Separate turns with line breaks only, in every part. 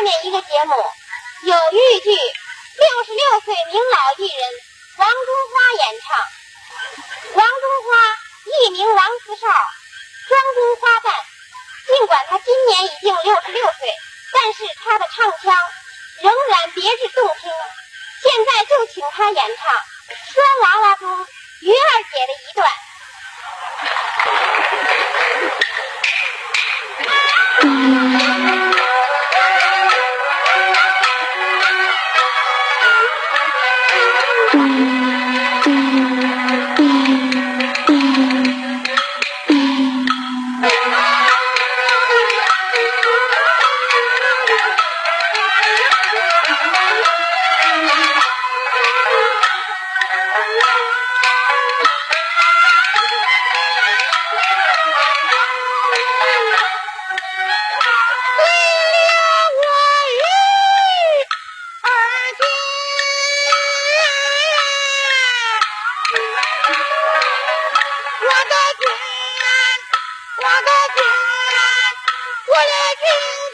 下面一个节目有豫剧，六十六岁名老艺人王中花演唱。王中花艺名王思少，专中花旦。尽管他今年已经六十六岁，但是他的唱腔仍然别致动听。现在就请他演唱《拴娃娃》中于二姐的一段。What I can't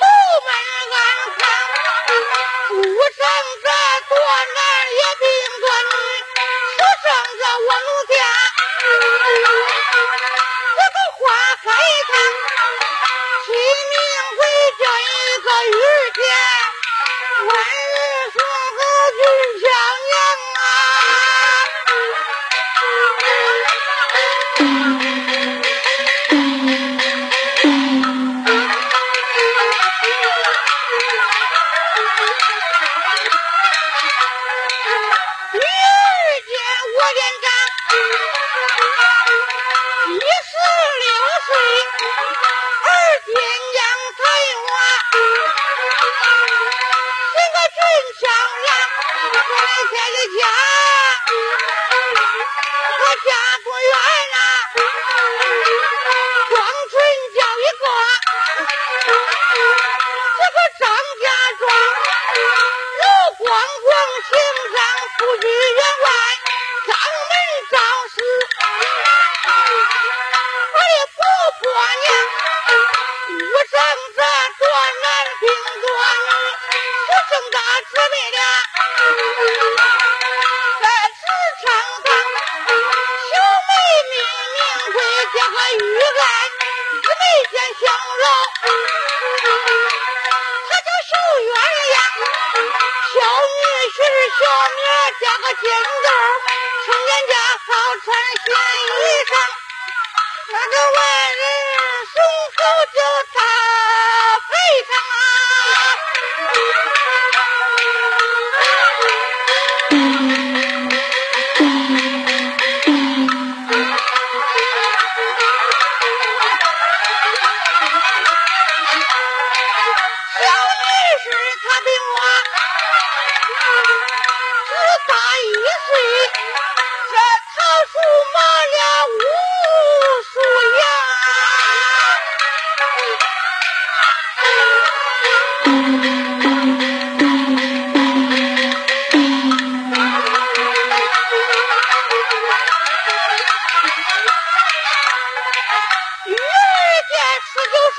不门安康无甚这断难他叫寿元的呀，小女婿小名，加个金字，成人家好穿新衣。我只大一岁，这桃树满了五十呀。女儿见十九岁，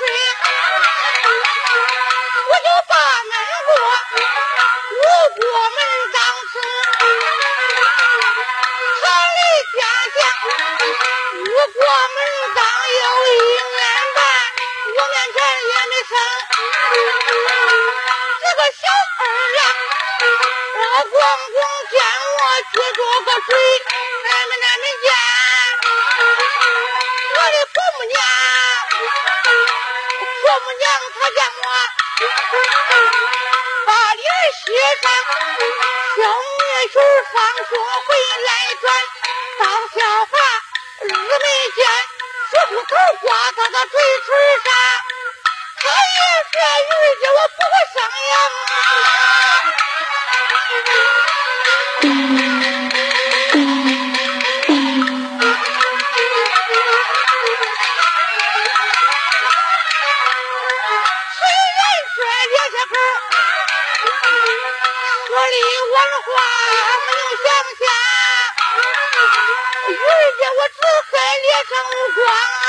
我就。我五过门当婿，逃离家乡。五过门当有一年半，我面前也没生，是个小二郎。我公公见我娶着个。把脸写上，小女婿上学回来转，当小孩日没见，舌头头挂到他嘴唇上。他也这日子我不会生虽说列下口，说里文化没有想象，日子我只恨脸上无光啊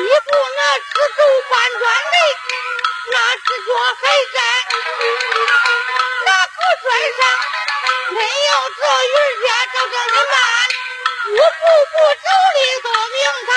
了，衣服那只走半转的，那只脚还在，那口拽上，没有这雨天照正的慢，我步步走的多明这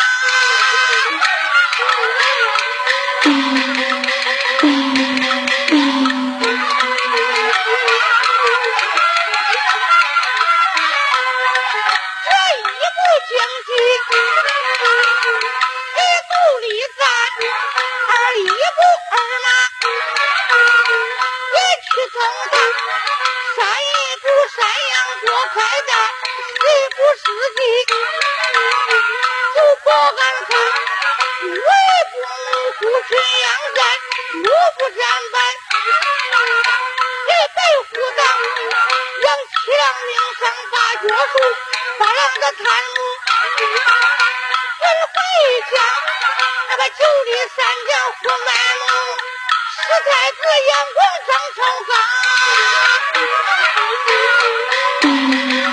去走道，三一步山羊多开大，四一步四季，走过安康，五步虎群羊战，六步战败，一白虎道，让七郎命上八角树，八郎的贪慕，人回家，那个九里三江胡卖梦，四太子眼光真超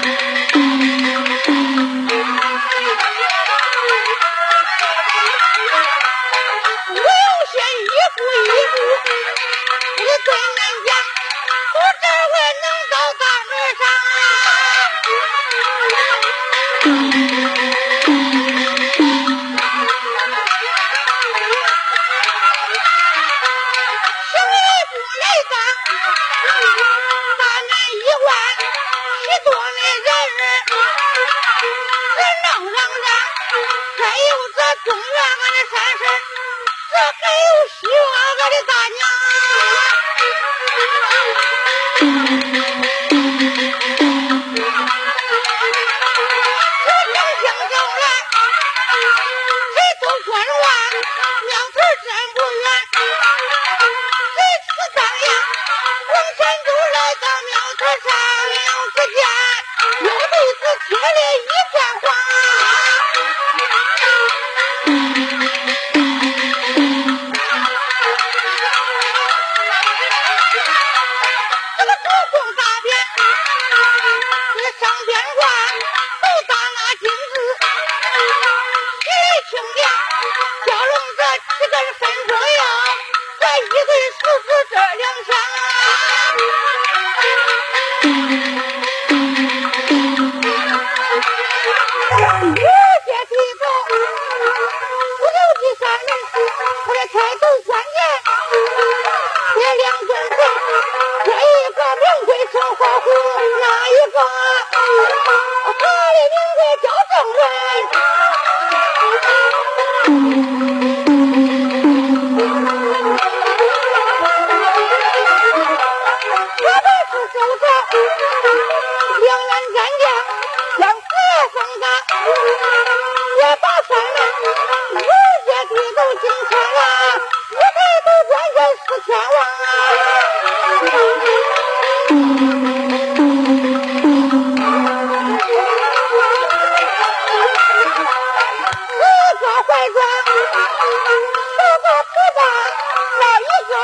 刚，Thank you.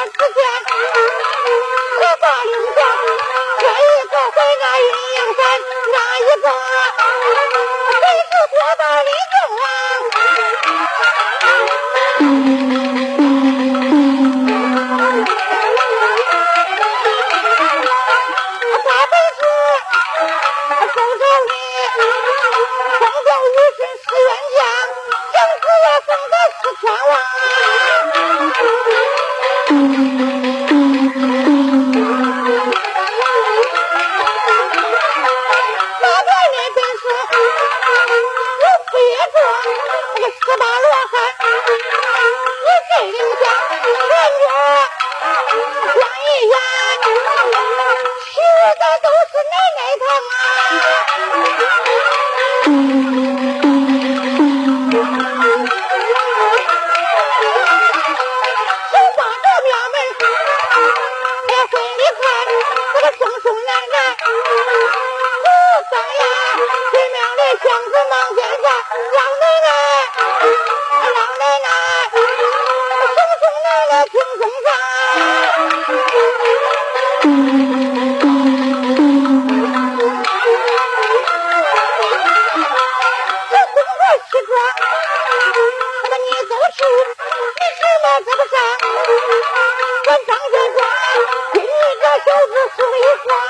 只见可把你忘这一个？回来阴影怪那一个？每次郭大力救啊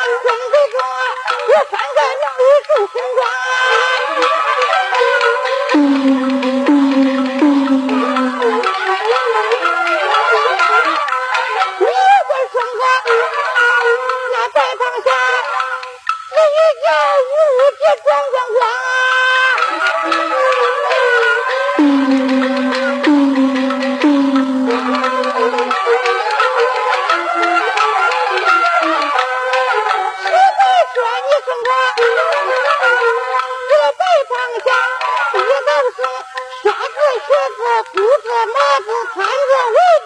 Oh. 家像不是说瞎子瘸子秃子帽子穿着围